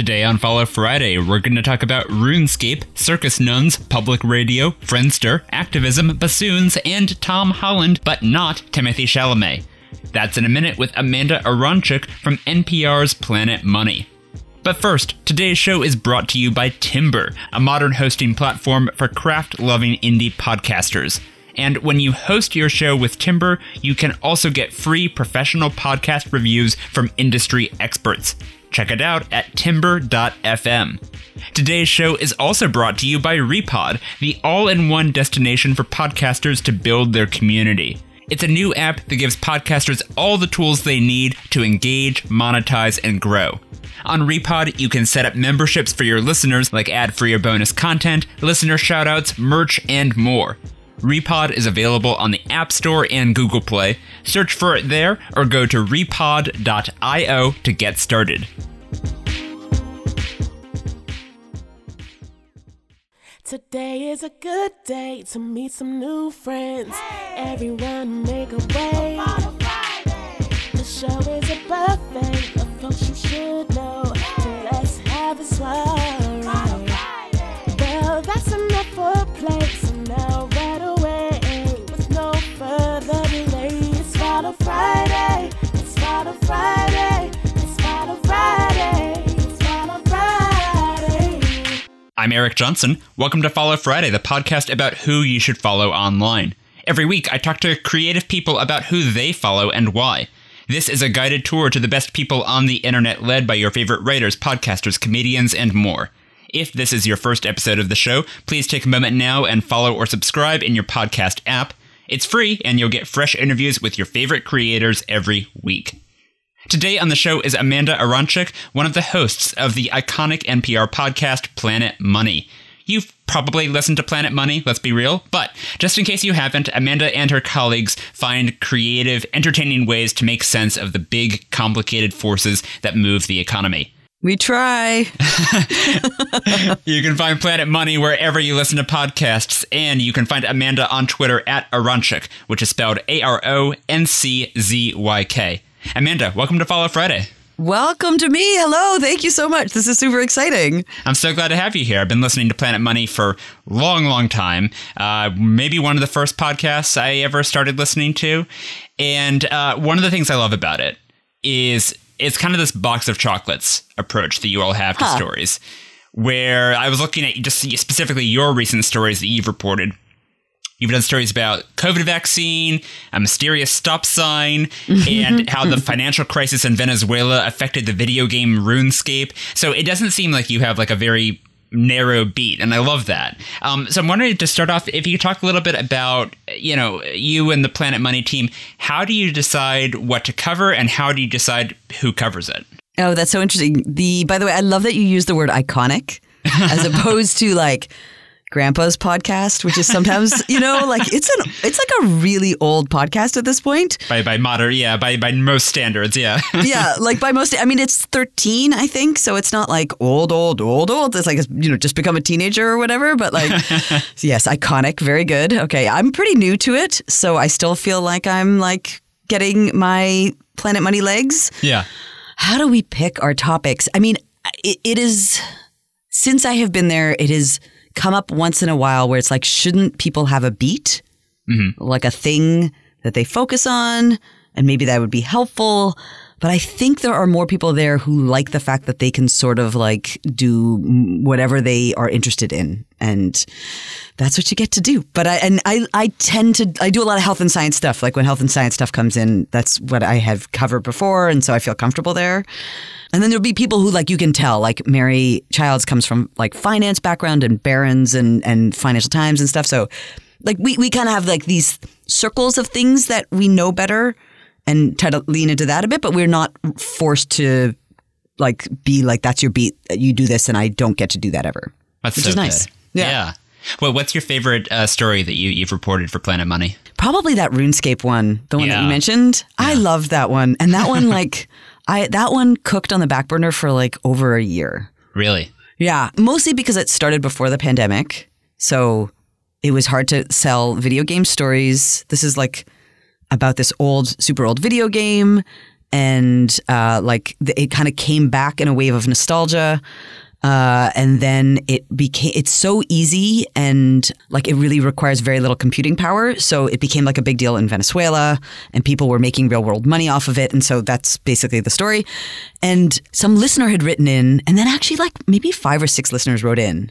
Today on Follow Friday, we're going to talk about RuneScape, Circus Nuns, Public Radio, Friendster, Activism, Bassoons, and Tom Holland, but not Timothy Chalamet. That's in a minute with Amanda Aronczyk from NPR's Planet Money. But first, today's show is brought to you by Timber, a modern hosting platform for craft loving indie podcasters. And when you host your show with Timber, you can also get free professional podcast reviews from industry experts. Check it out at timber.fm. Today's show is also brought to you by Repod, the all in one destination for podcasters to build their community. It's a new app that gives podcasters all the tools they need to engage, monetize, and grow. On Repod, you can set up memberships for your listeners like ad free or bonus content, listener shoutouts, merch, and more. Repod is available on the App Store and Google Play. Search for it there or go to repod.io to get started. Today is a good day to meet some new friends. Everyone make a way. The show is a buffet of folks you should know. So I'm Eric Johnson. Welcome to Follow Friday, the podcast about who you should follow online. Every week, I talk to creative people about who they follow and why. This is a guided tour to the best people on the internet, led by your favorite writers, podcasters, comedians, and more. If this is your first episode of the show, please take a moment now and follow or subscribe in your podcast app. It's free, and you'll get fresh interviews with your favorite creators every week. Today on the show is Amanda Aronczyk, one of the hosts of the iconic NPR podcast Planet Money. You've probably listened to Planet Money, let's be real, but just in case you haven't, Amanda and her colleagues find creative, entertaining ways to make sense of the big, complicated forces that move the economy. We try. You can find Planet Money wherever you listen to podcasts, and you can find Amanda on Twitter at Aronczyk, which is spelled A R O N C Z Y K. Amanda, welcome to Follow Friday. Welcome to me. Hello. Thank you so much. This is super exciting. I'm so glad to have you here. I've been listening to Planet Money for a long, long time. Uh, maybe one of the first podcasts I ever started listening to. And uh, one of the things I love about it is it's kind of this box of chocolates approach that you all have to Huh. stories. Where I was looking at just specifically your recent stories that you've reported. You've done stories about COVID vaccine, a mysterious stop sign, and how the financial crisis in Venezuela affected the video game RuneScape. So it doesn't seem like you have like a very narrow beat, and I love that. Um, so I'm wondering to start off, if you could talk a little bit about, you know, you and the Planet Money team. How do you decide what to cover, and how do you decide who covers it? Oh, that's so interesting. The by the way, I love that you use the word iconic as opposed to like grandpa's podcast, which is sometimes, you know, like it's an it's like a really old podcast at this point. By by modern, yeah, by by most standards, yeah. Yeah, like by most I mean it's 13, I think, so it's not like old old old old. It's like you know, just become a teenager or whatever, but like yes, iconic, very good. Okay, I'm pretty new to it, so I still feel like I'm like getting my Planet Money legs. yeah. how do we pick our topics? I mean, it, it is since I have been there, it has come up once in a while where it's like, shouldn't people have a beat, mm-hmm. like a thing that they focus on, and maybe that would be helpful. But I think there are more people there who like the fact that they can sort of like do whatever they are interested in, and that's what you get to do. But I and I I tend to I do a lot of health and science stuff. Like when health and science stuff comes in, that's what I have covered before, and so I feel comfortable there. And then there'll be people who like you can tell, like Mary Childs comes from like finance background and Barron's and and Financial Times and stuff. So like we we kind of have like these circles of things that we know better and try to lean into that a bit, but we're not forced to like be like that's your beat. You do this, and I don't get to do that ever. That's Which so is nice. good. Yeah. Well, what's your favorite uh, story that you, you've reported for Planet Money? Probably that RuneScape one, the one that you mentioned. I loved that one, and that one like I that one cooked on the back burner for like over a year. Really? Yeah, mostly because it started before the pandemic. So it was hard to sell video game stories. This is like about this old, super old video game. and uh, like the, it kind of came back in a wave of nostalgia. Uh, and then it became it's so easy and like it really requires very little computing power so it became like a big deal in venezuela and people were making real world money off of it and so that's basically the story and some listener had written in and then actually like maybe five or six listeners wrote in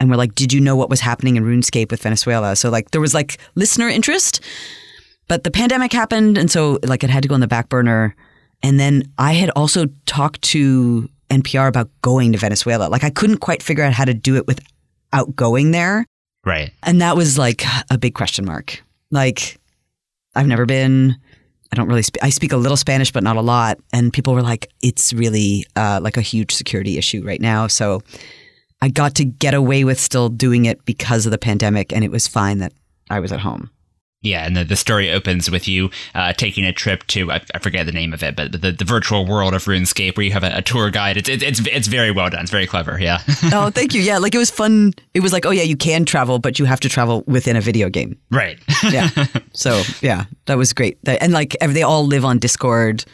and were like did you know what was happening in runescape with venezuela so like there was like listener interest but the pandemic happened and so like it had to go on the back burner and then i had also talked to NPR about going to Venezuela. Like I couldn't quite figure out how to do it without going there. Right. And that was like a big question mark. Like I've never been. I don't really. Sp- I speak a little Spanish, but not a lot. And people were like, "It's really uh, like a huge security issue right now." So I got to get away with still doing it because of the pandemic, and it was fine that I was at home. Yeah, and the, the story opens with you uh, taking a trip to I, I, forget the name of it, but the, the virtual world of RuneScape, where you have a, a tour guide. It's, it's it's very well done. It's very clever. Yeah. oh, thank you. Yeah, like it was fun. It was like, oh yeah, you can travel, but you have to travel within a video game. Right. yeah. So yeah, that was great. And like they all live on Discord,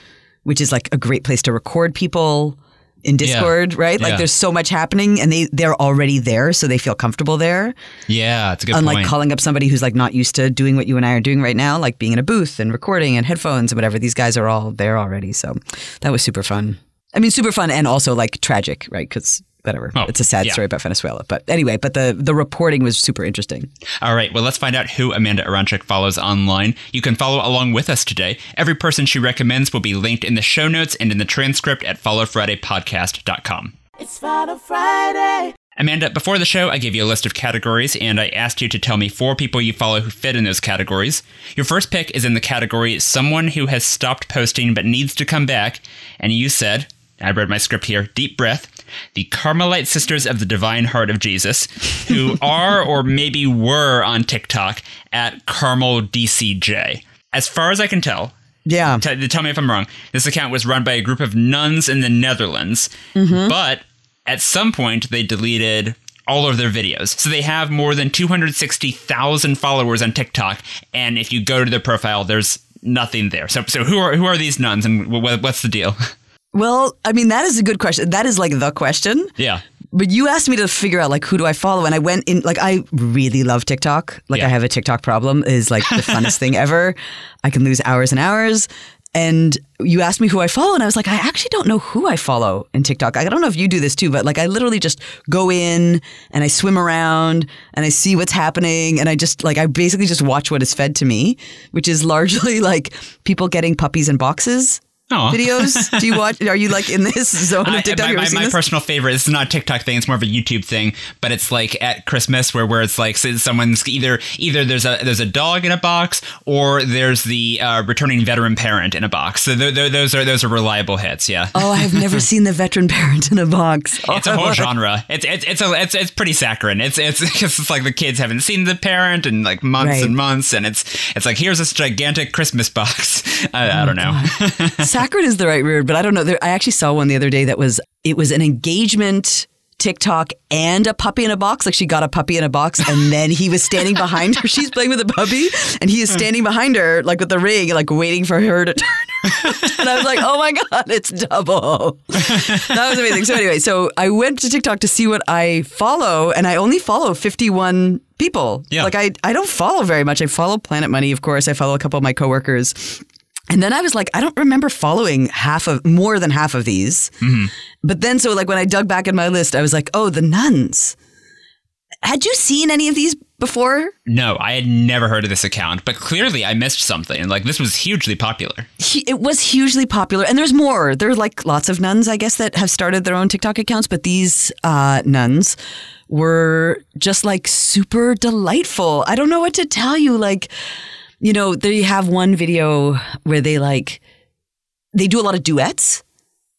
which is like a great place to record people in Discord, yeah. right? Like yeah. there's so much happening and they they're already there so they feel comfortable there. Yeah, it's a good Unlike point. calling up somebody who's like not used to doing what you and I are doing right now, like being in a booth and recording and headphones and whatever. These guys are all there already. So that was super fun. I mean, super fun and also like tragic, right? Because whatever. Oh, it's a sad yeah. story about Venezuela. But anyway, but the the reporting was super interesting. All right, well, let's find out who Amanda Aronczyk follows online. You can follow along with us today. Every person she recommends will be linked in the show notes and in the transcript at followfridaypodcast.com. It's Follow Friday. Amanda, before the show, I gave you a list of categories, and I asked you to tell me four people you follow who fit in those categories. Your first pick is in the category someone who has stopped posting but needs to come back, and you said, I read my script here, deep breath, the Carmelite Sisters of the Divine Heart of Jesus, who are or maybe were on TikTok at Carmel DCJ. As far as I can tell, yeah. T- tell me if I'm wrong. This account was run by a group of nuns in the Netherlands, mm-hmm. but at some point they deleted all of their videos. So they have more than 260,000 followers on TikTok, and if you go to their profile, there's nothing there. So, so who are who are these nuns, and what's the deal? Well, I mean, that is a good question. That is like the question. Yeah. But you asked me to figure out like who do I follow, and I went in like I really love TikTok. Like yeah. I have a TikTok problem is like the funnest thing ever. I can lose hours and hours. And you asked me who I follow, and I was like, I actually don't know who I follow in TikTok. I don't know if you do this too, but like I literally just go in and I swim around and I see what's happening, and I just like I basically just watch what is fed to me, which is largely like people getting puppies in boxes Aww. videos? Do you watch? Are you like in this zone of TikTok? I, my, my, my personal favorite. It's not a TikTok thing. It's more of a YouTube thing. But it's like at Christmas where where it's like someone's either either there's a there's a dog in a box or there's the uh, returning veteran parent in a box. So they're, they're, those are those are reliable hits. Yeah. Oh, I've never seen the veteran parent in a box. Oh, It's a whole genre. It's it's it's a it's, it's pretty saccharine. It's it's it's like the kids haven't seen the parent in like months right. and months, and it's it's like here's this gigantic Christmas box. I, oh, I don't know. Saccharine is the right word, but I don't know. There, I actually saw one the other day that was it was an engagement TikTok and a puppy in a box. Like she got a puppy in a box and then he was standing behind her. She's playing with a puppy and he is hmm. standing behind her, like with the ring, like waiting for her to turn. and I was like, oh my God, it's double. that was amazing. So, anyway, so I went to TikTok to see what I follow and I only follow 51 people. Yeah. Like I, I don't follow very much. I follow Planet Money, of course. I follow a couple of my coworkers. And then I was like, I don't remember following half of more than half of these. Mm-hmm. But then, so like when I dug back in my list, I was like, oh, the nuns. Had you seen any of these before? No, I had never heard of this account, but clearly I missed something. Like this was hugely popular. It was hugely popular, and there's more. There's like lots of nuns, I guess, that have started their own TikTok accounts, but these uh, nuns were just like super delightful. I don't know what to tell you. Like, you know, they have one video where they like, they do a lot of duets,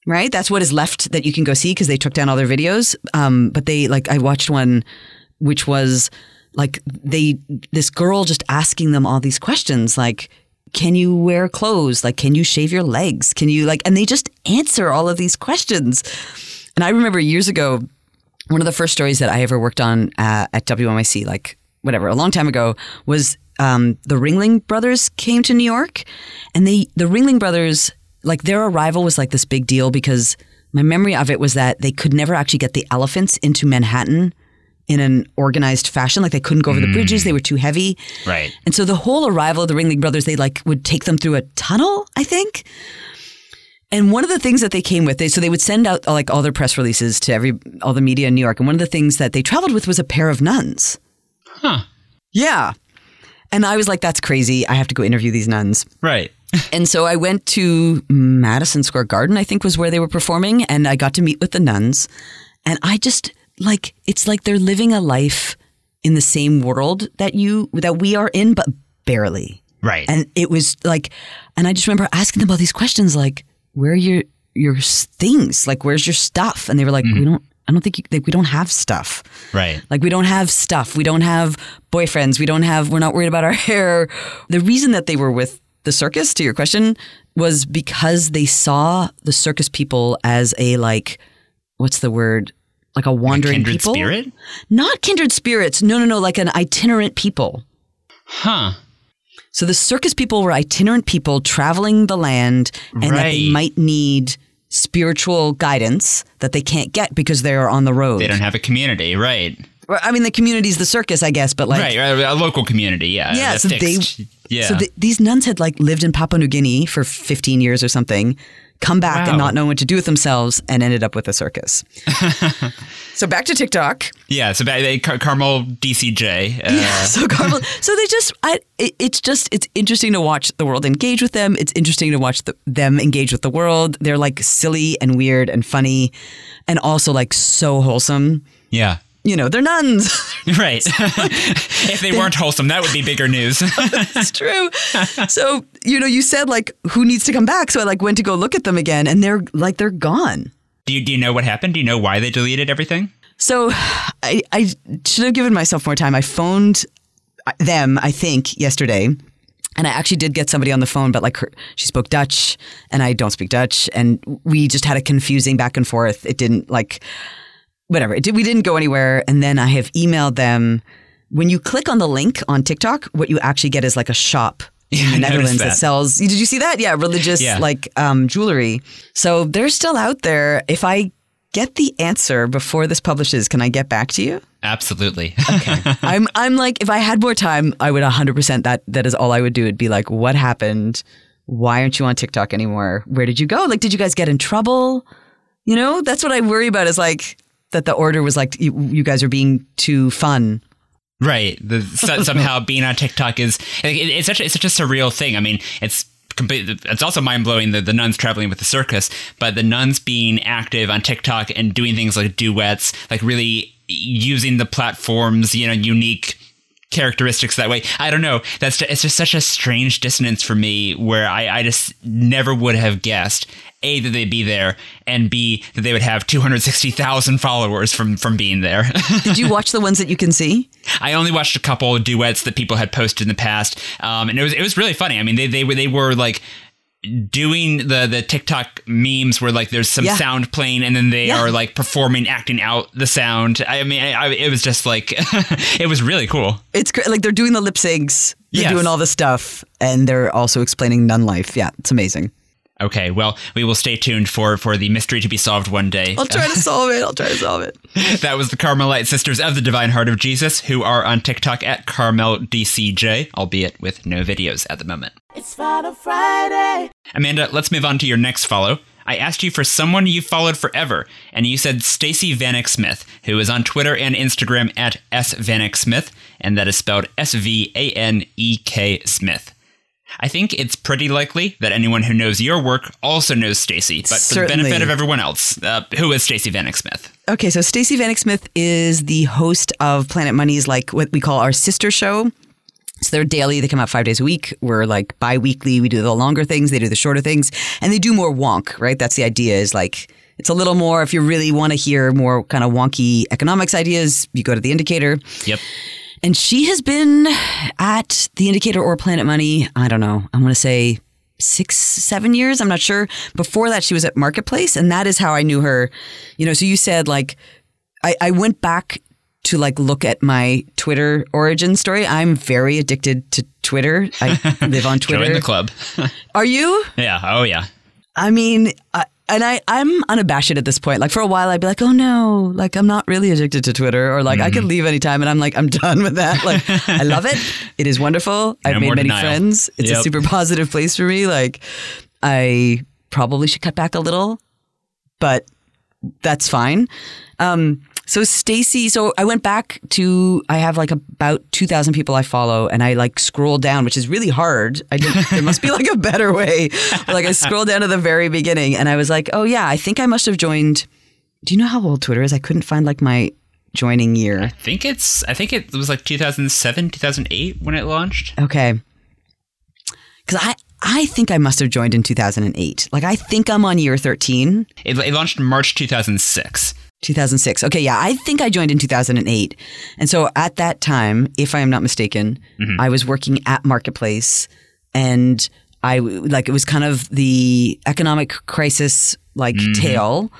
right? That's what is left that you can go see because they took down all their videos. Um, but they like, I watched one which was like they, this girl just asking them all these questions like, can you wear clothes? Like, can you shave your legs? Can you like, and they just answer all of these questions. And I remember years ago, one of the first stories that I ever worked on uh, at WNYC, like whatever, a long time ago, was um, the Ringling Brothers came to New York, and they the Ringling Brothers like their arrival was like this big deal because my memory of it was that they could never actually get the elephants into Manhattan in an organized fashion. Like they couldn't go over the bridges; they were too heavy. Right. And so the whole arrival of the Ringling Brothers, they like would take them through a tunnel, I think. And one of the things that they came with, they so they would send out like all their press releases to every all the media in New York. And one of the things that they traveled with was a pair of nuns. Huh. Yeah. And I was like, that's crazy. I have to go interview these nuns. Right. And so I went to Madison Square Garden, I think was where they were performing, and I got to meet with the nuns. And I just like it's like they're living a life in the same world that you that we are in, but barely. Right. And it was like, and I just remember asking them all these questions, like, "Where are your your things? Like, where's your stuff?" And they were like, mm-hmm. "We don't. I don't think you, like we don't have stuff. right. Like we don't have stuff. We don't have boyfriends. We don't have. We're not worried about our hair. The reason that they were with the circus, to your question, was because they saw the circus people as a like, what's the word? Like a wandering Kindred people. spirit? Not kindred spirits. No, no, no. Like an itinerant people. Huh. So the circus people were itinerant people traveling the land and that they might need spiritual guidance that they can't get because they're on the road. They don't have a community. Right. I mean, the community's the circus, I guess, but like. right. right, A local community. Yeah. Yeah, so they- Yeah. So th- these nuns had like lived in Papua New Guinea for 15 years or something, come back and not know what to do with themselves, and ended up with a circus. so back to TikTok. yeah. So ba- they, Car- Carmel DCJ. Uh, Yeah. So Carmel, so they just, I, it, it's just, it's interesting to watch the world engage with them. It's interesting to watch the, them engage with the world. They're like silly and weird and funny, and also like so wholesome. yeah. You know, they're nuns. Right. if they weren't wholesome, that would be bigger news. it's true. So you know, you said like, who needs to come back? So I like went to go look at them again, and they're like, they're gone. do you do you know what happened? Do you know why they deleted everything? So I, I should have given myself more time. I phoned uh, them, I think, yesterday. And I actually did get somebody on the phone, but like her, she spoke Dutch and I don't speak Dutch. And we just had a confusing back and forth. It didn't like, whatever. It did, we didn't go anywhere. And then I have emailed them. When you click on the link on TikTok, what you actually get is like a shop in the Netherlands that. that. sells. Did you see that? Yeah, religious Yeah. like um, jewelry. So they're still out there. If I get the answer before this publishes, can I get back to you? Absolutely. Okay. I'm I'm like if I had more time, I would 100% that that is all I would do. It'd be like what happened? Why aren't you on TikTok anymore? Where did you go? Like did you guys get in trouble? You know, that's what I worry about is like that the order was like you, you guys are being too fun. Right. The, so, somehow being on TikTok is it, it's such a, it's such a surreal thing. I mean, it's complete. It's also mind blowing that the nuns traveling with the circus, but the nuns being active on TikTok and doing things like duets, like really using the platform's you know unique characteristics that way. I don't know. That's just, it's just such a strange dissonance for me where I, I just never would have guessed a that they'd be there and b that they would have 260,000 followers from from being there. Did you watch the ones that you can see? I only watched a couple of duets that people had posted in the past, um, and it was it was really funny. I mean, they they were they were like doing the the TikTok memes where like there's some Yeah. sound playing and then they Yeah. are like performing, acting out the sound. I mean, I, I, it was just like it was really cool. It's cra- like they're doing the lip syncs, they're Yes. doing all the stuff, and they're also explaining nun life. Yeah, it's amazing. Okay, well, we will stay tuned for for the mystery to be solved one day. I'll try to solve it. I'll try to solve it. that was the Carmelite Sisters of the Divine Heart of Jesus, who are on TikTok at Carmel DCJ, albeit with no videos at the moment. It's Follow Friday. Amanda, let's move on to your next follow. I asked you for someone you've followed forever, and you said Stacey Vanek Smith, who is on Twitter and Instagram at S Vanek Smith, and that is spelled S V A N E K Smith. I think it's pretty likely that anyone who knows your work also knows Stacey, but for the benefit of everyone else, uh, who is Stacey Vanek Smith? Okay, so Stacey Vanek Smith is the host of Planet Money's like what we call our sister show. So they're daily. They come out five days a week. We're like bi-weekly. We do the longer things. They do the shorter things, and they do more wonk. Right? That's the idea. Is like it's a little more. If you really want to hear more kind of wonky economics ideas, you go to the Indicator. Yep. And she has been at the Indicator or Planet Money. I don't know. I'm going to say six, seven years. I'm not sure. Before that, she was at Marketplace, and that is how I knew her. You know, so you said like, I, I went back to like look at my Twitter origin story. I'm very addicted to Twitter. I live on Twitter. Join the club. Are you? yeah. Oh, yeah. I mean, I, and I, I'm unabashed at this point. Like for a while, I'd be like, oh no, like I'm not really addicted to Twitter, or like I could leave anytime, and I'm like, I'm done with that. Like I love it. It is wonderful. I've No made many denial. friends. It's a super positive place for me. Like I probably should cut back a little, but that's fine. Um, so Stacy, so I went back to I have like about two thousand people I follow, and I like scroll down, which is really hard. I didn't, there must be like a better way. But, like I scroll down to the very beginning, and I was like, oh yeah, I think I must have joined. Do you know how old Twitter is? I couldn't find like my joining year. I think it's I think it was like 2007, 2008 when it launched. Okay. Because I, I think I must have joined in 2008. Like, I think I'm on year 13, It, it launched March 2006. 2006. Okay, yeah, I think I joined in 2008. And so at that time, if I am not mistaken, mm-hmm. I was working at Marketplace and I, like, it was kind of the economic crisis, like, mm-hmm. tale.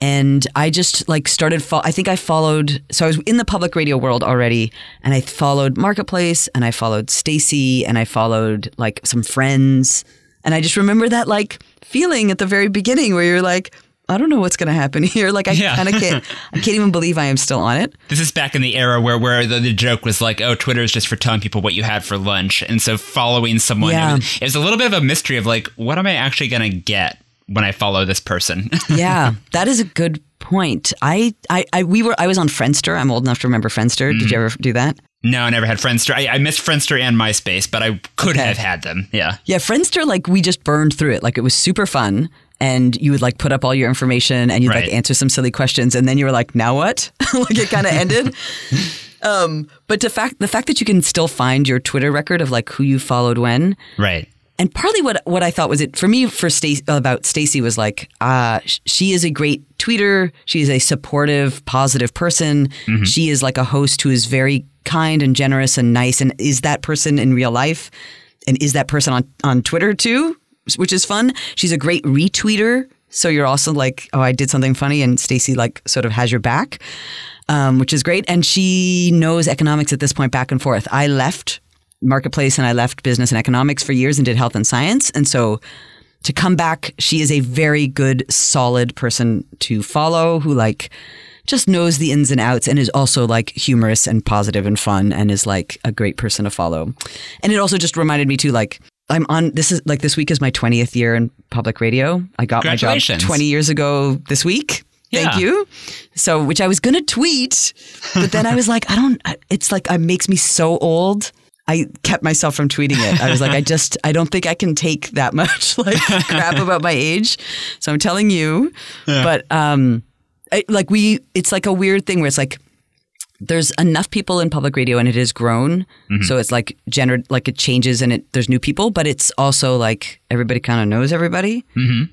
And I just like started. Fo- I think I followed. So I was in the public radio world already, and I followed Marketplace, and I followed Stacey, and I followed like some friends, and I just remember that like feeling at the very beginning where you're like, I don't know what's going to happen here. Like I Yeah. kind of can't. I can't even believe I am still on it. This is back in the era where where the, the joke was like, oh, Twitter is just for telling people what you had for lunch, and so following someone, Yeah. it, was, it was a little bit of a mystery of like, what am I actually gonna get when I follow this person? Yeah, that is a good point. I, I, I, we were. I was on Friendster. I'm old enough to remember Friendster. Did you mm-hmm. ever do that? no, I never had Friendster. I, I missed Friendster and MySpace, but I could Okay. have had them. Yeah. Yeah, Friendster, like we just burned through it. Like it was super fun. And you would like put up all your information and you'd Right. like answer some silly questions. And then you were like, now what? like it kind of ended. Um, but the fact the fact that you can still find your Twitter record of like who you followed when, Right. and partly what what I thought was it for me for Stacey about Stacey was like uh, she is a great tweeter. She is a supportive, positive person. She is like a host who is very kind and generous and nice, and is that person in real life, and is that person on on Twitter too, which is fun. She's a great retweeter. So you're also like, oh, I did something funny, and Stacey like sort of has your back, um, which is great. And she knows economics at this point back and forth. I left marketplace and I left business and economics for years and did health and science. And so to come back, she is a very good, solid person to follow who like just knows the ins and outs and is also like humorous and positive and fun and is like a great person to follow. And it also just reminded me too, like, I'm on this is like this week is my 20th year in public radio. I got my job 20 years ago this week. Thank Yeah. you. So, which I was going to tweet, but then I was like, I don't, it's like, it makes me so old. I kept myself from tweeting it. I was like, I just, I don't think I can take that much like crap about my age. So I'm telling you, but, um, I, like we, it's like a weird thing where it's like, there's enough people in public radio and it has grown. Mm-hmm. So it's like gener- like it changes and it, there's new people, but it's also like everybody kind of knows everybody. Mm-hmm.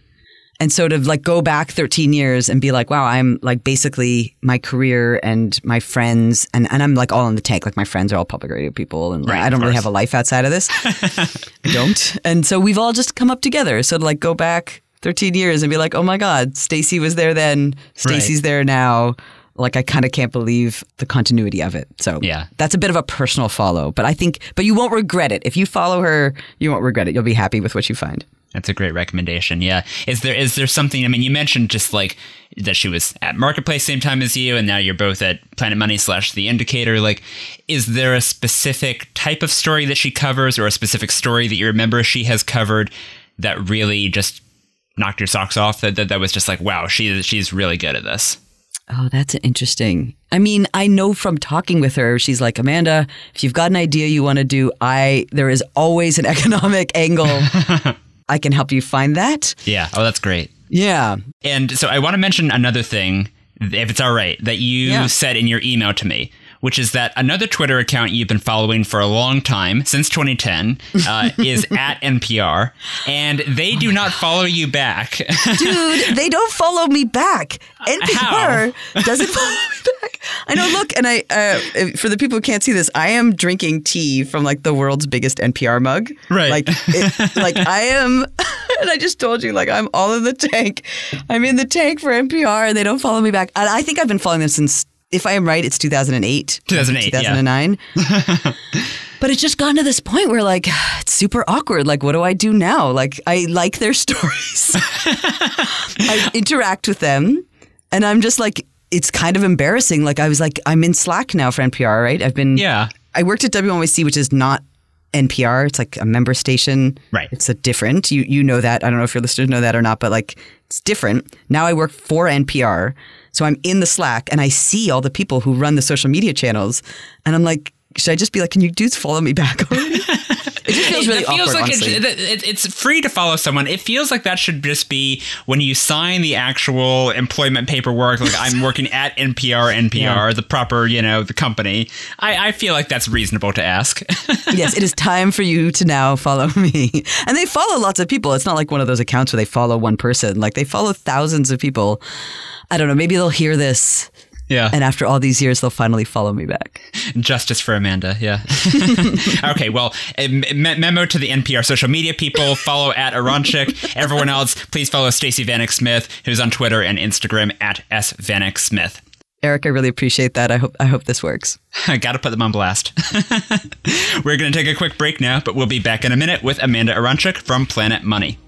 And so to like go back 13 years and be like, wow, I'm like basically my career and my friends and, and I'm like all in the tank. Like my friends are all public radio people and like, Right, I don't really have a life outside of this. I don't. And so we've all just come up together. So to like go back 13 years and be like, oh my God, Stacey was there then. Stacey's there now. Like I kind of can't believe the continuity of it. So Yeah. that's a bit of a personal follow, but I think, but you won't regret it. If you follow her, you won't regret it. You'll be happy with what you find. That's a great recommendation. Yeah. Is there is there something? I mean, you mentioned just like that she was at Marketplace same time as you, and now you're both at Planet Money slash The Indicator. Like, is there a specific type of story that she covers, or a specific story that you remember she has covered that really just knocked your socks off? That that, that was just like, wow, she she's really good at this. Oh, that's interesting. I mean, I know from talking with her, she's like, Amanda, if you've got an idea you want to do, I there is always an economic angle. I can help you find that. Yeah. Oh, that's great. Yeah. And so I want to mention another thing, if it's all right, that you Yeah. said in your email to me, which is that another Twitter account you've been following for a long time, since 2010, uh, is at NPR, and they do not follow you back. Dude, they don't follow me back. NPR doesn't follow me back. I know. Look, and I uh, for the people who can't see this, I am drinking tea from like the world's biggest NPR mug. Right. Like, it, like I am, and I just told you, like I'm all in the tank. I'm in the tank for NPR, and they don't follow me back. And I think I've been following them since. If I am right, it's 2008. 2008, yeah. 2009. But it's just gotten to this point where like it's super awkward. Like, what do I do now? Like, I like their stories. I interact with them, and I'm just like, it's kind of embarrassing. Like, I was like, I'm in Slack now for NPR, right? I've been Yeah. I worked at WNYC, which is not NPR. It's like a member station. Right. It's a different. You you know that. I don't know if your listeners know that or not, but like it's different. Now I work for NPR. So I'm in the Slack and I see all the people who run the social media channels. And I'm like, should I just be like, can you dudes follow me back already? It just feels really it feels awkward, like it, it, it's free to follow someone. It feels like that should just be when you sign the actual employment paperwork. Like I'm working at NPR, NPR, Yeah. the proper, you know, the company. I, I feel like that's reasonable to ask. yes, it is time for you to now follow me. And they follow lots of people. It's not like one of those accounts where they follow one person. Like they follow thousands of people. I don't know. Maybe they'll hear this yeah. and after all these years, they'll finally follow me back. Justice for Amanda. Yeah. okay. Well, me- memo to the NPR social media people: follow at Aronczyk. Everyone else, please follow Stacey Vanek Smith, who's on Twitter and Instagram at s Vanek Smith. Eric, I really appreciate that. I hope I hope this works. I gotta put them on blast. We're gonna take a quick break now, but we'll be back in a minute with Amanda Aronczyk from Planet Money.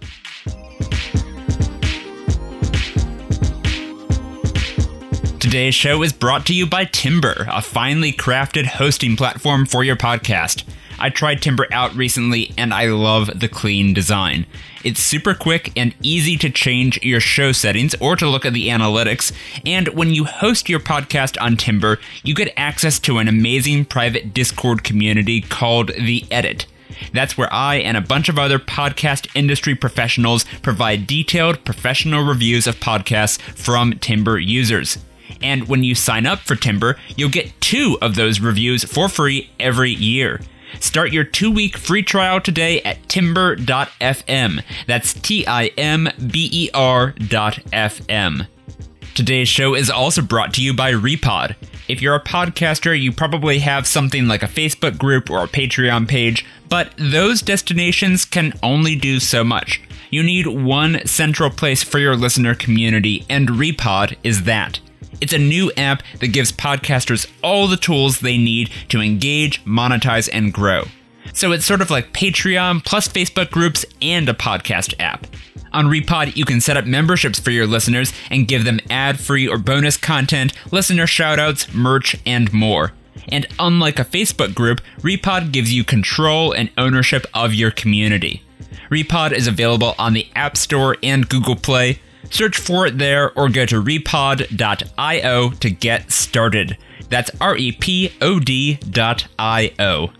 Today's show is brought to you by Timber, a finely crafted hosting platform for your podcast. I tried Timber out recently and I love the clean design. It's super quick and easy to change your show settings or to look at the analytics. And when you host your podcast on Timber, you get access to an amazing private Discord community called The Edit. That's where I and a bunch of other podcast industry professionals provide detailed professional reviews of podcasts from Timber users. And when you sign up for Timber, you'll get two of those reviews for free every year. Start your two week free trial today at timber.fm. That's T I M B E R dot FM. Today's show is also brought to you by Repod. If you're a podcaster, you probably have something like a Facebook group or a Patreon page, but those destinations can only do so much. You need one central place for your listener community, and Repod is that. It's a new app that gives podcasters all the tools they need to engage, monetize, and grow. So it's sort of like Patreon plus Facebook groups and a podcast app. On Repod, you can set up memberships for your listeners and give them ad free or bonus content, listener shoutouts, merch, and more. And unlike a Facebook group, Repod gives you control and ownership of your community. Repod is available on the App Store and Google Play. Search for it there or go to repod.io to get started. That's R E P O D dot I O.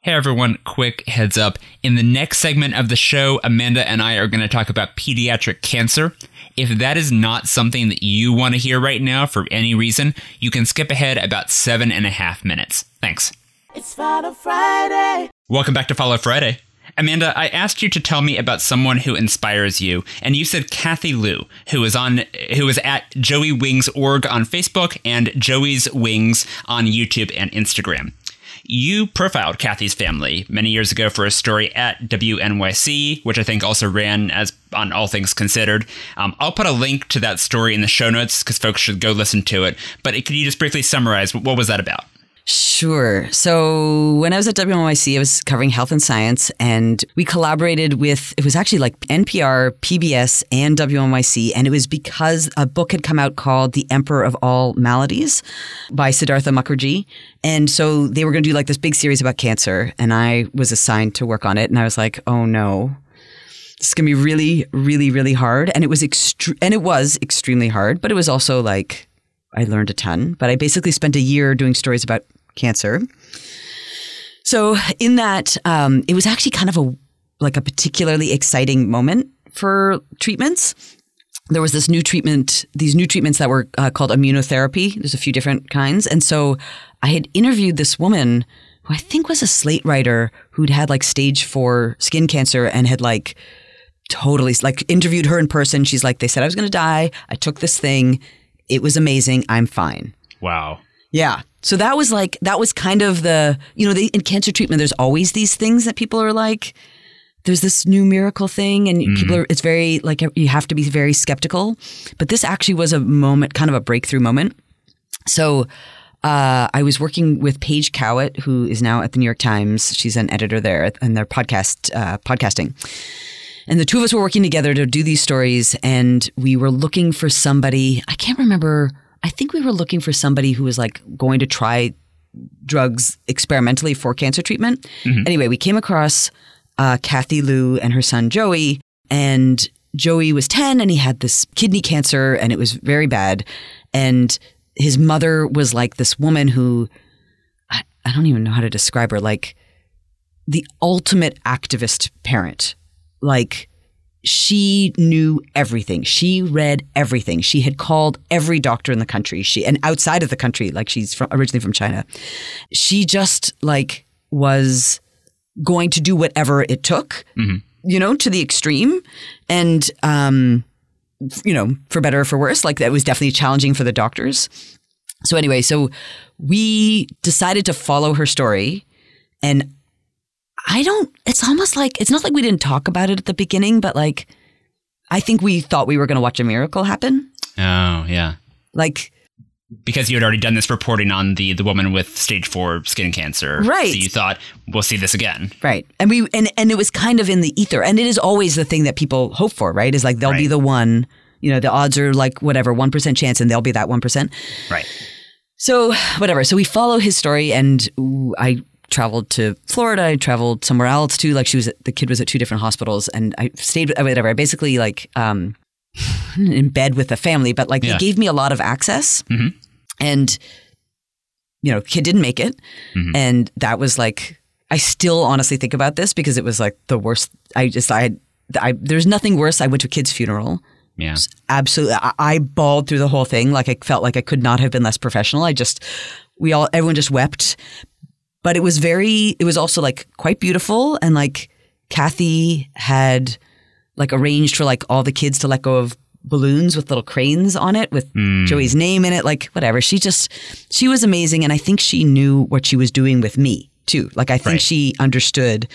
Hey everyone, quick heads up. In the next segment of the show, Amanda and I are going to talk about pediatric cancer. If that is not something that you want to hear right now for any reason, you can skip ahead about seven and a half minutes. Thanks. It's Follow Friday. Welcome back to Follow Friday. Amanda, I asked you to tell me about someone who inspires you, and you said Kathy Lou, who is on who is at Joey Wings org on Facebook and Joey's Wings on YouTube and Instagram. You profiled Kathy's family many years ago for a story at WNYC, which I think also ran as on All Things Considered. Um, I'll put a link to that story in the show notes because folks should go listen to it. But could you just briefly summarize what was that about? Sure. So when I was at WNYC, I was covering health and science, and we collaborated with, it was actually like NPR, PBS, and WNYC. And it was because a book had come out called The Emperor of All Maladies by Siddhartha Mukherjee. And so they were going to do like this big series about cancer, and I was assigned to work on it. And I was like, oh no. This is gonna be really, really, really hard, and it was extre- and it was extremely hard. But it was also like I learned a ton. But I basically spent a year doing stories about cancer. So in that, um, it was actually kind of a like a particularly exciting moment for treatments. There was this new treatment, these new treatments that were uh, called immunotherapy. There's a few different kinds, and so I had interviewed this woman who I think was a Slate writer who'd had like stage four skin cancer and had like totally like interviewed her in person. She's like, they said I was going to die. I took this thing. It was amazing. I'm fine. Wow. Yeah. So that was like that was kind of the you know they, in cancer treatment. There's always these things that people are like, there's this new miracle thing and people are it's very like you have to be very skeptical but this actually was a moment kind of a breakthrough moment so uh, I was working with Paige Cowett, who is now at the New York Times. She's an editor there and their podcast uh, podcasting. And the two of us were working together to do these stories, and we were looking for somebody. I can't remember. I think we were looking for somebody who was like going to try drugs experimentally for cancer treatment. Anyway, we came across uh, Kathy Lou and her son Joey, and Joey was 10 and he had this kidney cancer and it was very bad. And his mother was like this woman who I, I don't even know how to describe her, like the ultimate activist parent. Like she knew everything. She read everything. She had called every doctor in the country. She and outside of the country, like she's from, originally from China. She just like was going to do whatever it took, you know, to the extreme. And um, you know, for better or for worse, like that was definitely challenging for the doctors. So anyway, so we decided to follow her story and I don't it's almost like it's not like we didn't talk about it at the beginning, but like I think we thought we were going to watch a miracle happen. Oh, yeah. Like Because you had already done this reporting on the the woman with stage four skin cancer. Right. So you thought, we'll see this again. Right. And we and and it was kind of in the ether. And it is always the thing that people hope for, right? Is like they'll be the one, you know, the odds are like whatever, 1% chance and they'll be that 1%. Right. So, whatever. So we follow his story and ooh, I traveled to Florida, I traveled somewhere else too. Like she was at, the kid was at two different hospitals and I stayed with whatever. I basically like um in bed with the family, but like Yeah. they gave me a lot of access. Mm-hmm. And you know, kid didn't make it. Mm-hmm. And that was like I still honestly think about this because it was like the worst I just I I there's nothing worse. I went to a kid's funeral Yeah. absolutely I, I bawled through the whole thing like i felt like i could not have been less professional i just we all everyone just wept but it was very it was also like quite beautiful. And like kathy had like arranged for like all the kids to let go of balloons with little cranes on it with hmm. joey's name in it like whatever. She just she was amazing. And i think she knew what she was doing with me too. Like i think Right. she understood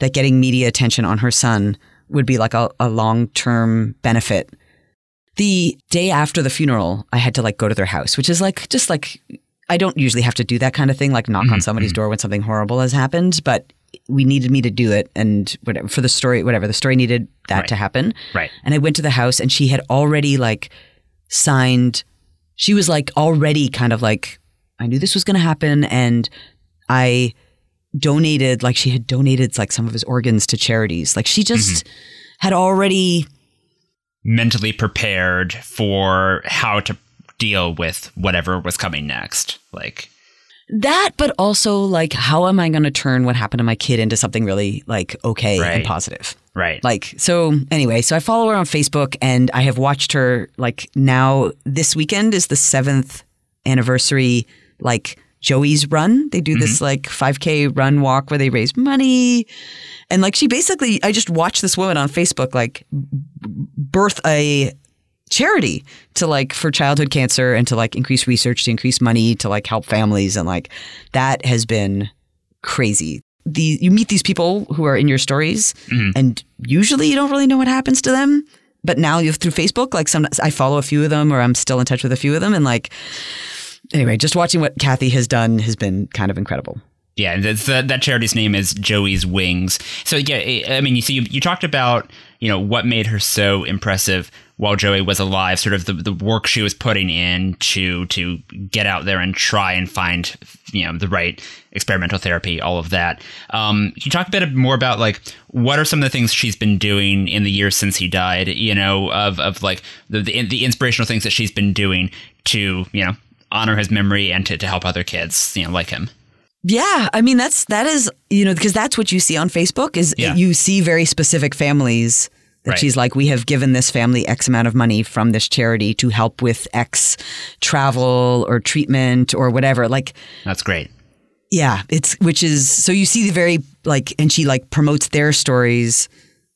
that getting media attention on her son would be like a, a long-term benefit. The day after the funeral, I had to like go to their house, which is like just like I don't usually have to do that kind of thing, like knock on mm-hmm, somebody's mm-hmm. door when something horrible has happened, but we needed me to do it and whatever for the story, whatever the story needed that Right. to happen. Right. And I went to the house and she had already like signed she was like already kind of like I knew this was going to happen and I donated like she had donated like some of his organs to charities. Like she just mm-hmm. had already Mentally prepared for how to deal with whatever was coming next. Like, That, but also like, how am I going to turn what happened to my kid into something really like okay and positive? right. Like, so anyway, so I follow her on Facebook and I have watched her like now this weekend is the seventh anniversary, like Joey's run. They do this mm-hmm. like 5K run walk where they raise money. And like, she basically, I just watched this woman on Facebook like birth a charity to like for childhood cancer and to like increase research to increase money to like help families. And like that has been crazy. The you meet these people who are in your stories mm-hmm. and usually you don't really know what happens to them but now you have through facebook like some i follow a few of them or i'm still in touch with a few of them. And like anyway just watching what kathy has done has been kind of incredible. Yeah, and that's, that that charity's name is Joey's Wings. So yeah, I- I mean, you see, you, you talked about you know what made her so impressive while Joey was alive, sort of the, the work she was putting in to to get out there and try and find you know the right experimental therapy, all of that. Um, can you talk a bit more about like what are some of the things she's been doing in the years since he died? You know, of of like the the, the inspirational things that she's been doing to you know honor his memory and to, to help other kids you know like him. Yeah, I mean that's that is you know because that's what you see on Facebook is Yeah. you see very specific families that Right. she's like we have given this family X amount of money from this charity to help with X travel or treatment or whatever. Like That's great. yeah, it's which is so you see the very like and she like promotes their stories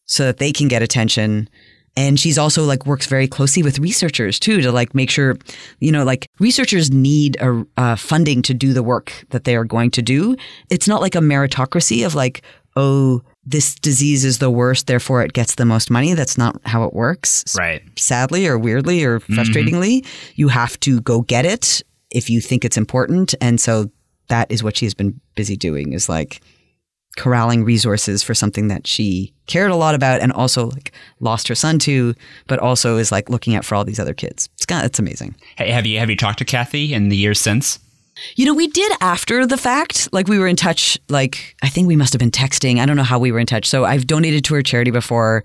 so that they can get attention. And she's also like works very closely with researchers too to like make sure, you know, like researchers need a uh, funding to do the work that they are going to do. It's not like a meritocracy of like, oh, this disease is the worst, therefore it gets the most money. That's not how it works. Right. Sadly or weirdly or mm-hmm. frustratingly, you have to go get it if you think it's important. And so that is what she's been busy doing is like corralling resources for something that she cared a lot about and also like lost her son to, but also is like looking out for all these other kids. It's kind of, it's amazing. Hey, have you have you talked to Kathy in the years since? You know, we did after the fact. Like we were in touch. Like I think we must have been texting. I don't know how we were in touch. So I've donated to her charity before.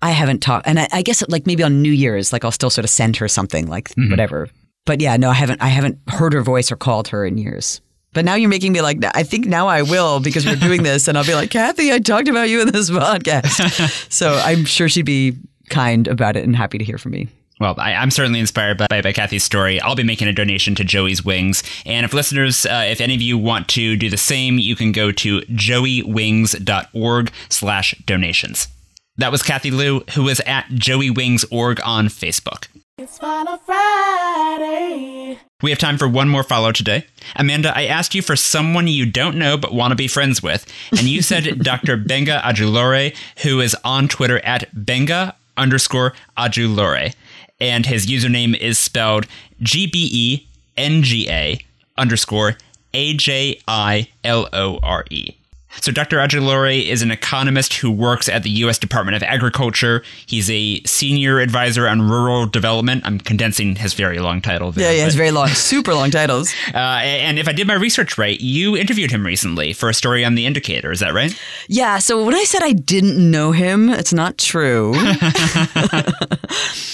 I haven't talked, and I, I guess like maybe on New Year's, like I'll still sort of send her something, like mm-hmm. whatever. But yeah, no, I haven't. I haven't heard her voice or called her in years. But now you're making me like. I think now I will because we're doing this, and I'll be like, Kathy, I talked about you in this podcast. so I'm sure she'd be kind about it and happy to hear from me. Well, I, I'm certainly inspired by, by, by Kathy's story. I'll be making a donation to Joey's Wings. And if listeners, uh, if any of you want to do the same, you can go to joeywings.org slash donations. That was Kathy Liu, who was at Joey Wings org on Facebook. It's Follow Friday. We have time for one more follow today. Amanda, I asked you for someone you don't know but want to be friends with, and you said Dr. Gbenga Ajilore, who is on Twitter at Gbenga underscore Ajilore, and his username is spelled G B E N G A underscore A J I L O R E. So, Dr. Ajilore is an economist who works at the U.S. Department of Agriculture. He's a senior advisor on rural development. I'm condensing his very long title there. Yeah, yeah, it's very long, super long titles. uh, and if I did my research right, you interviewed him recently for a story on The Indicator. Is that right? Yeah, so when I said I didn't know him, it's not true.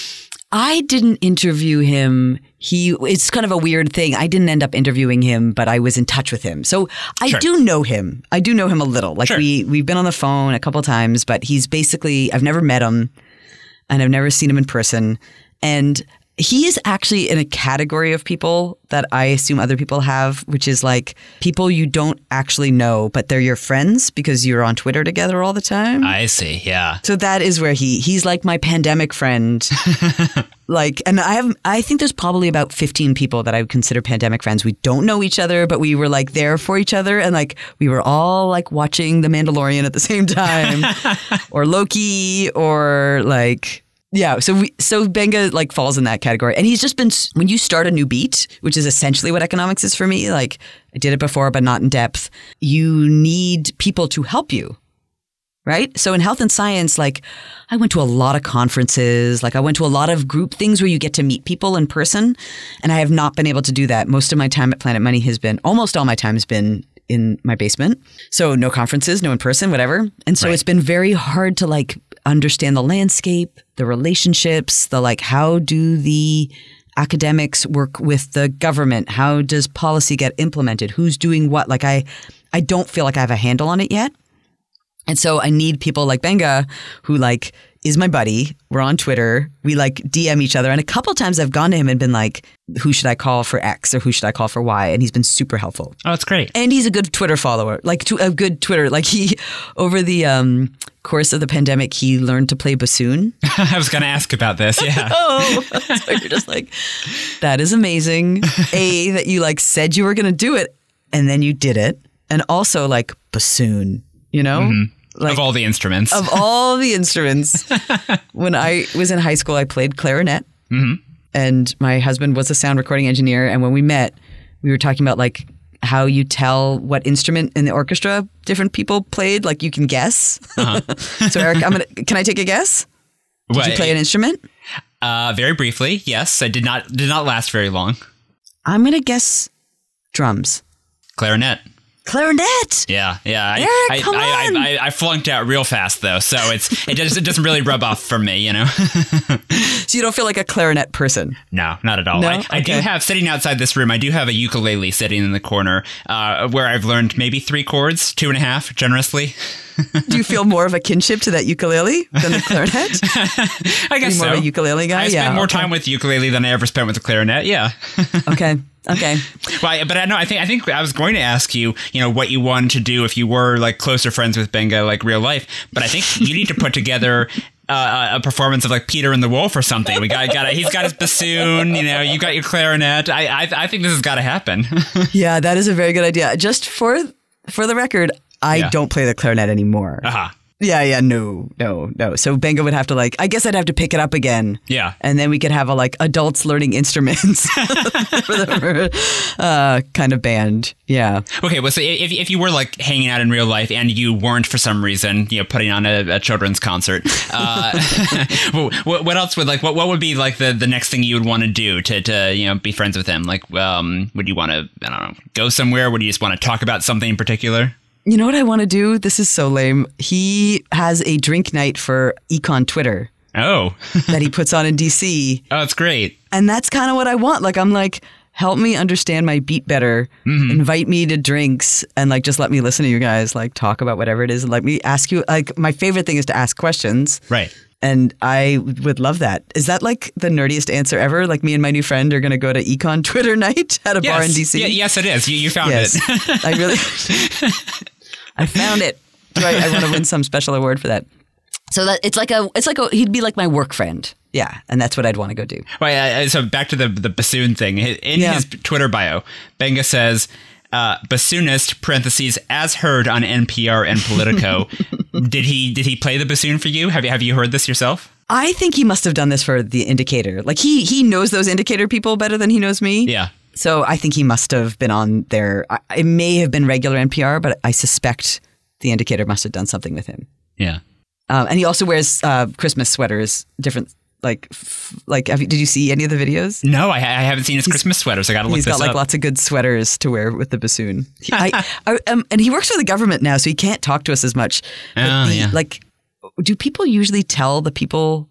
I didn't interview him. He it's kind of a weird thing. I didn't end up interviewing him, but I was in touch with him. So I Sure. do know him. I do know him a little. Like Sure. we we've been on the phone a couple times, but he's basically I've never met him and I've never seen him in person. And he is actually in a category of people that I assume other people have, which is like people you don't actually know, but they're your friends because you're on Twitter together all the time. I see. Yeah. so that is where he he's like my pandemic friend. like and I have I think there's probably about 15 people that I would consider pandemic friends. We don't know each other, but we were like there for each other and like we were all like watching The Mandalorian at the same time or Loki or like yeah, so we so Gbenga like falls in that category, and he's just been when you start a new beat, which is essentially what economics is for me. Like I did it before, but not in depth. You need people to help you, right? So in health and science, like I went to a lot of conferences, like I went to a lot of group things where you get to meet people in person, and I have not been able to do that. Most of my time at Planet Money has been almost all my time has been in my basement. So no conferences, no in person, whatever. And so Right. it's been very hard to like understand the landscape, the relationships, the like how do the academics work with the government? How does policy get implemented? Who's doing what? Like I I don't feel like I have a handle on it yet. And so I need people like Gbenga who like is my buddy. We're on Twitter. We like DM each other. And a couple times I've gone to him and been like, who should I call for X or who should I call for Y? And he's been super helpful. Oh, that's great. And he's a good Twitter follower, like to, a good Twitter. Like he, over the um, course of the pandemic, he learned to play bassoon. I was going to ask about this. Yeah. Oh, so you're just like, that is amazing. A, that you like said you were going to do it and then you did it. And also like bassoon, you know? Mm-hmm. Like, of all the instruments. of all the instruments, when I was in high school, I played clarinet. Mm-hmm. And my husband was a sound recording engineer. And when we met, we were talking about like how you tell what instrument in the orchestra different people played. Like you can guess. so Eric, I'm gonna. Can I take a guess? Did you play an instrument? Uh, very briefly, yes. I did not did not last very long. I'm gonna guess drums. Clarinet. Clarinet. Yeah, yeah. Eric, I, come I, on. I, I, I flunked out real fast though, so it's it doesn't it doesn't really rub off for me, you know. So you don't feel like a clarinet person. no, not at all. No? I, I do have sitting outside this room. I do have a ukulele sitting in the corner, uh, where I've learned maybe three chords, two and a half, generously. Do you feel more of a kinship to that ukulele than the clarinet? I Are guess you more so. of a ukulele guy? I yeah. more okay. time with ukulele than I ever spent with the clarinet. Yeah. Okay. Okay. Well, but I know I think I think I was going to ask you, you know, what you wanted to do if you were like closer friends with Gbenga, like real life. But I think you need to put together uh, a performance of like Peter and the Wolf or something. We got got he's got his bassoon, you know, you got your clarinet. I I, I think this has got to happen. Yeah, that is a very good idea. Just for for the record, I Yeah. don't play the clarinet anymore. uh-huh. Yeah, yeah, no, no, no. So Gbenga would have to like. I guess I'd have to pick it up again. Yeah. and then we could have a like adults learning instruments for the uh, kind of band. Yeah. Okay, well, so if, if you were like hanging out in real life and you weren't for some reason, you know, putting on a, a children's concert, uh, what, what else would like what what would be like the, the next thing you would want to do to, to you know be friends with him? Like, um, would you want to I don't know go somewhere? Would you just want to talk about something in particular? You know what I want to do? This is so lame. He has a drink night for Econ Twitter Oh, that he puts on in DC. oh, it's great. And that's kind of what I want. Like, I'm like, help me understand my beat better. Mm-hmm. Invite me to drinks and like just let me listen to you guys like talk about whatever it is and let me ask you. Like, my favorite thing is to ask questions. Right. And I would love that. Is that like the nerdiest answer ever? Like, me and my new friend are going to go to Econ Twitter night at a bar in DC? Yeah, yes, it is. You, you found Yes. it. I really, I found it. Do I, I want to win some special award for that. So that it's like a, it's like a, he'd be like my work friend. Yeah. And that's what I'd want to go do. Right, uh, so back to the the bassoon thing. In Yeah. his Twitter bio, Gbenga says, uh, "Bassoonist (parentheses) as heard on NPR and Politico." did he did he play the bassoon for you? Have you have you heard this yourself? I think he must have done this for the indicator. Like he, he knows those indicator people better than he knows me. Yeah. So I think he must have been on there. It may have been regular NPR, but I suspect the indicator must have done something with him. Yeah. Um, and he also wears uh, Christmas sweaters, different, like, f- like. Have you, did you see any of the videos? No, I, I haven't seen his Christmas sweaters. I got to look He's got like lots of good sweaters to wear with the bassoon. He- I, I, um, and he works for the government now, so he can't talk to us as much. Oh, the- yeah. Like, do people usually tell the people?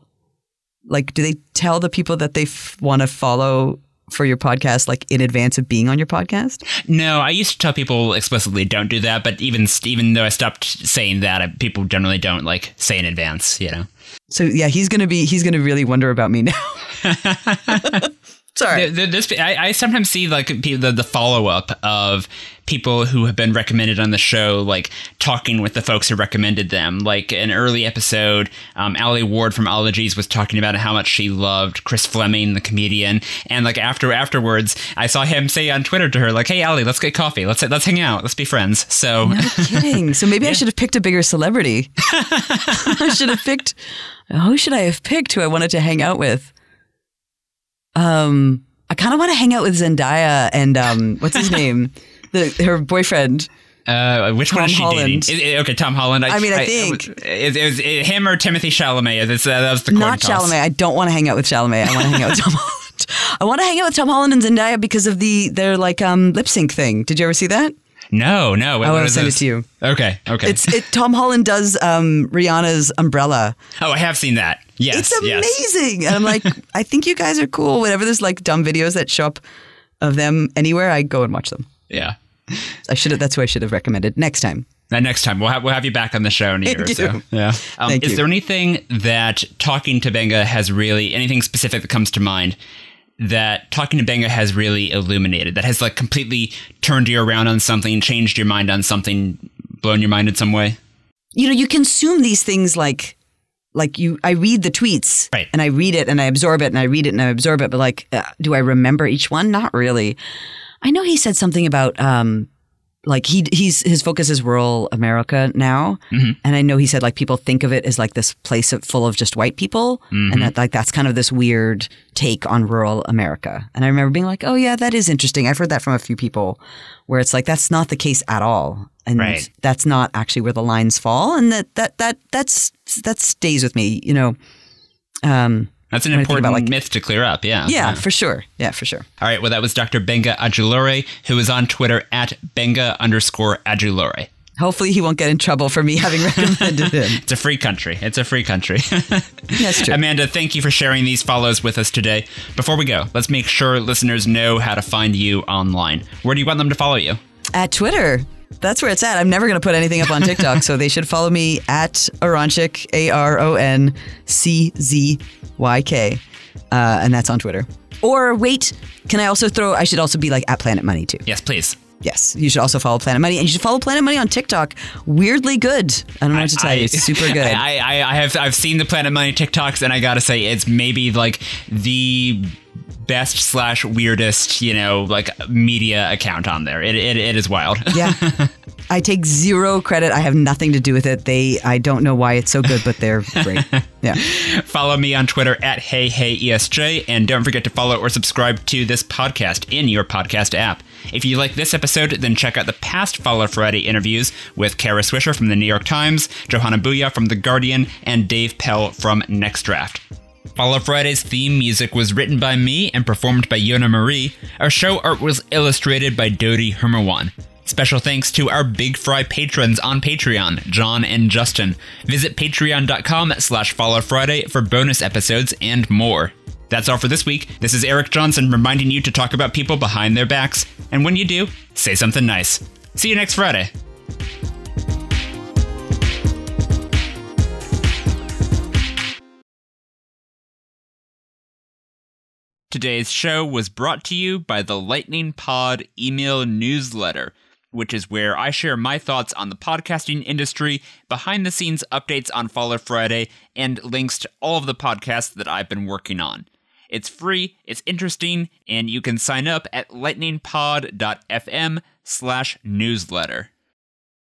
Like, do they tell the people that they f- want to follow for your podcast, like in advance of being on your podcast? no, I used to tell people explicitly don't do that, but even even though I stopped saying that, I, people generally don't like say in advance. You know. So yeah, he's gonna be he's gonna really wonder about me now. Sorry. The- the- this I, I sometimes see like the, the follow up of people who have been recommended on the show, like talking with the folks who recommended them. Like an early episode, um, Allie Ward from Ologies was talking about how much she loved Chris Fleming, the comedian, and like after afterwards, I saw him say on Twitter to her, like, "Hey, Allie, let's get coffee. Let's let's hang out. Let's be friends." So No kidding. So maybe I should have picked a bigger celebrity. I should have picked. Who should I have picked? Who I wanted to hang out with? Um, I kind of want to hang out with Zendaya and um, what's his name, the her boyfriend. Uh, which one is she Holland. dating? Is- is- okay, Tom Holland. I mean, I think- it, it was him or Timothy Chalamet. It's, uh, that was the Not toss. Chalamet. I don't want to hang out with Chalamet. I want to hang out with Tom Holland. I want to hang out with Tom Holland and Zendaya because of the their like um, lip sync thing. Did you ever see that? No, no. What, I what want to send this? it to you. Okay, okay. It's it. Tom Holland does um, Rihanna's Umbrella. oh, I have seen that. Yes, It's yes. amazing. And I'm like, I think you guys are cool. Whenever there's like dumb videos that show up of them anywhere, I go and watch them. Yeah. I should have. That's who I should have recommended next time. Now, next time we'll have we'll have you back on the show in a year or so. Yeah. Um, is you. there anything that talking to Gbenga has really anything specific that comes to mind that talking to Gbenga has really illuminated that has like completely turned you around on something, changed your mind on something, blown your mind in some way? You know, you consume these things like, like you. I read the tweets, Right. and I read it and I absorb it and I read it and I absorb it. But like, uh, do I remember each one? Not really. I know he said something about um, like he he's his focus is rural America now, and I know he said like people think of it as like this place of, full of just white people, and that like that's kind of this weird take on rural America. And I remember being like, oh yeah, that is interesting. I've heard that from a few people, where it's like that's not the case at all, and Right. that's not actually where the lines fall, and that that that that's that stays with me, you know. Um, That's an important about, like- myth to clear up. Yeah. yeah, for sure. Yeah, for sure. All right. Well, that was Dr. Gbenga Ajilore, who is on Twitter at Gbenga underscore Ajilore. Hopefully, he won't get in trouble for me having recommended him. It's a free country. It's a free country. That's true. Amanda, thank you for sharing these follows with us today. Before we go, let's make sure listeners know how to find you online. Where do you want them to follow you? At Twitter. That's where it's at. I'm never going to put anything up on TikTok, so they should follow me at Aronczyk, A R O N C Z Y K. Uh, and that's on Twitter. Or wait, can I also throw, I should also be like at Planet Money too. Yes, please. Yes, you should also follow Planet Money. And you should follow Planet Money on TikTok. Weirdly good. I don't know what to tell you. It's super good. I, I, I have I've seen the Planet Money TikToks, and I gotta say, it's maybe like the best slash weirdest, you know, like media account on there. It, it, it is wild. yeah. I take zero credit. I have nothing to do with it. They I don't know why it's so good, but they're great. Yeah. Follow me on Twitter at HeyHeyESJ, and don't forget to follow or subscribe to this podcast in your podcast app. If you like this episode, then check out the past Follow Friday interviews with Kara Swisher from the New York Times, Johanna Boudia from The Guardian, and Dave Pell from Next Draft. Follow Friday's theme music was written by me and performed by Yona Marie. Our show art was illustrated by Dodi Hermawan. Special thanks to our Big Fry patrons on Patreon, John and Justin. Visit patreon.com slash follow Friday for bonus episodes and more. That's all for this week. This is Eric Johnson reminding you to talk about people behind their backs. And when you do, say something nice. See you next Friday. Today's show was brought to you by the Lightning Pod email newsletter, which is where I share my thoughts on the podcasting industry, behind the scenes updates on Follow Friday, and links to all of the podcasts that I've been working on. It's free, it's interesting, and you can sign up at lightningpod.fm slash newsletter.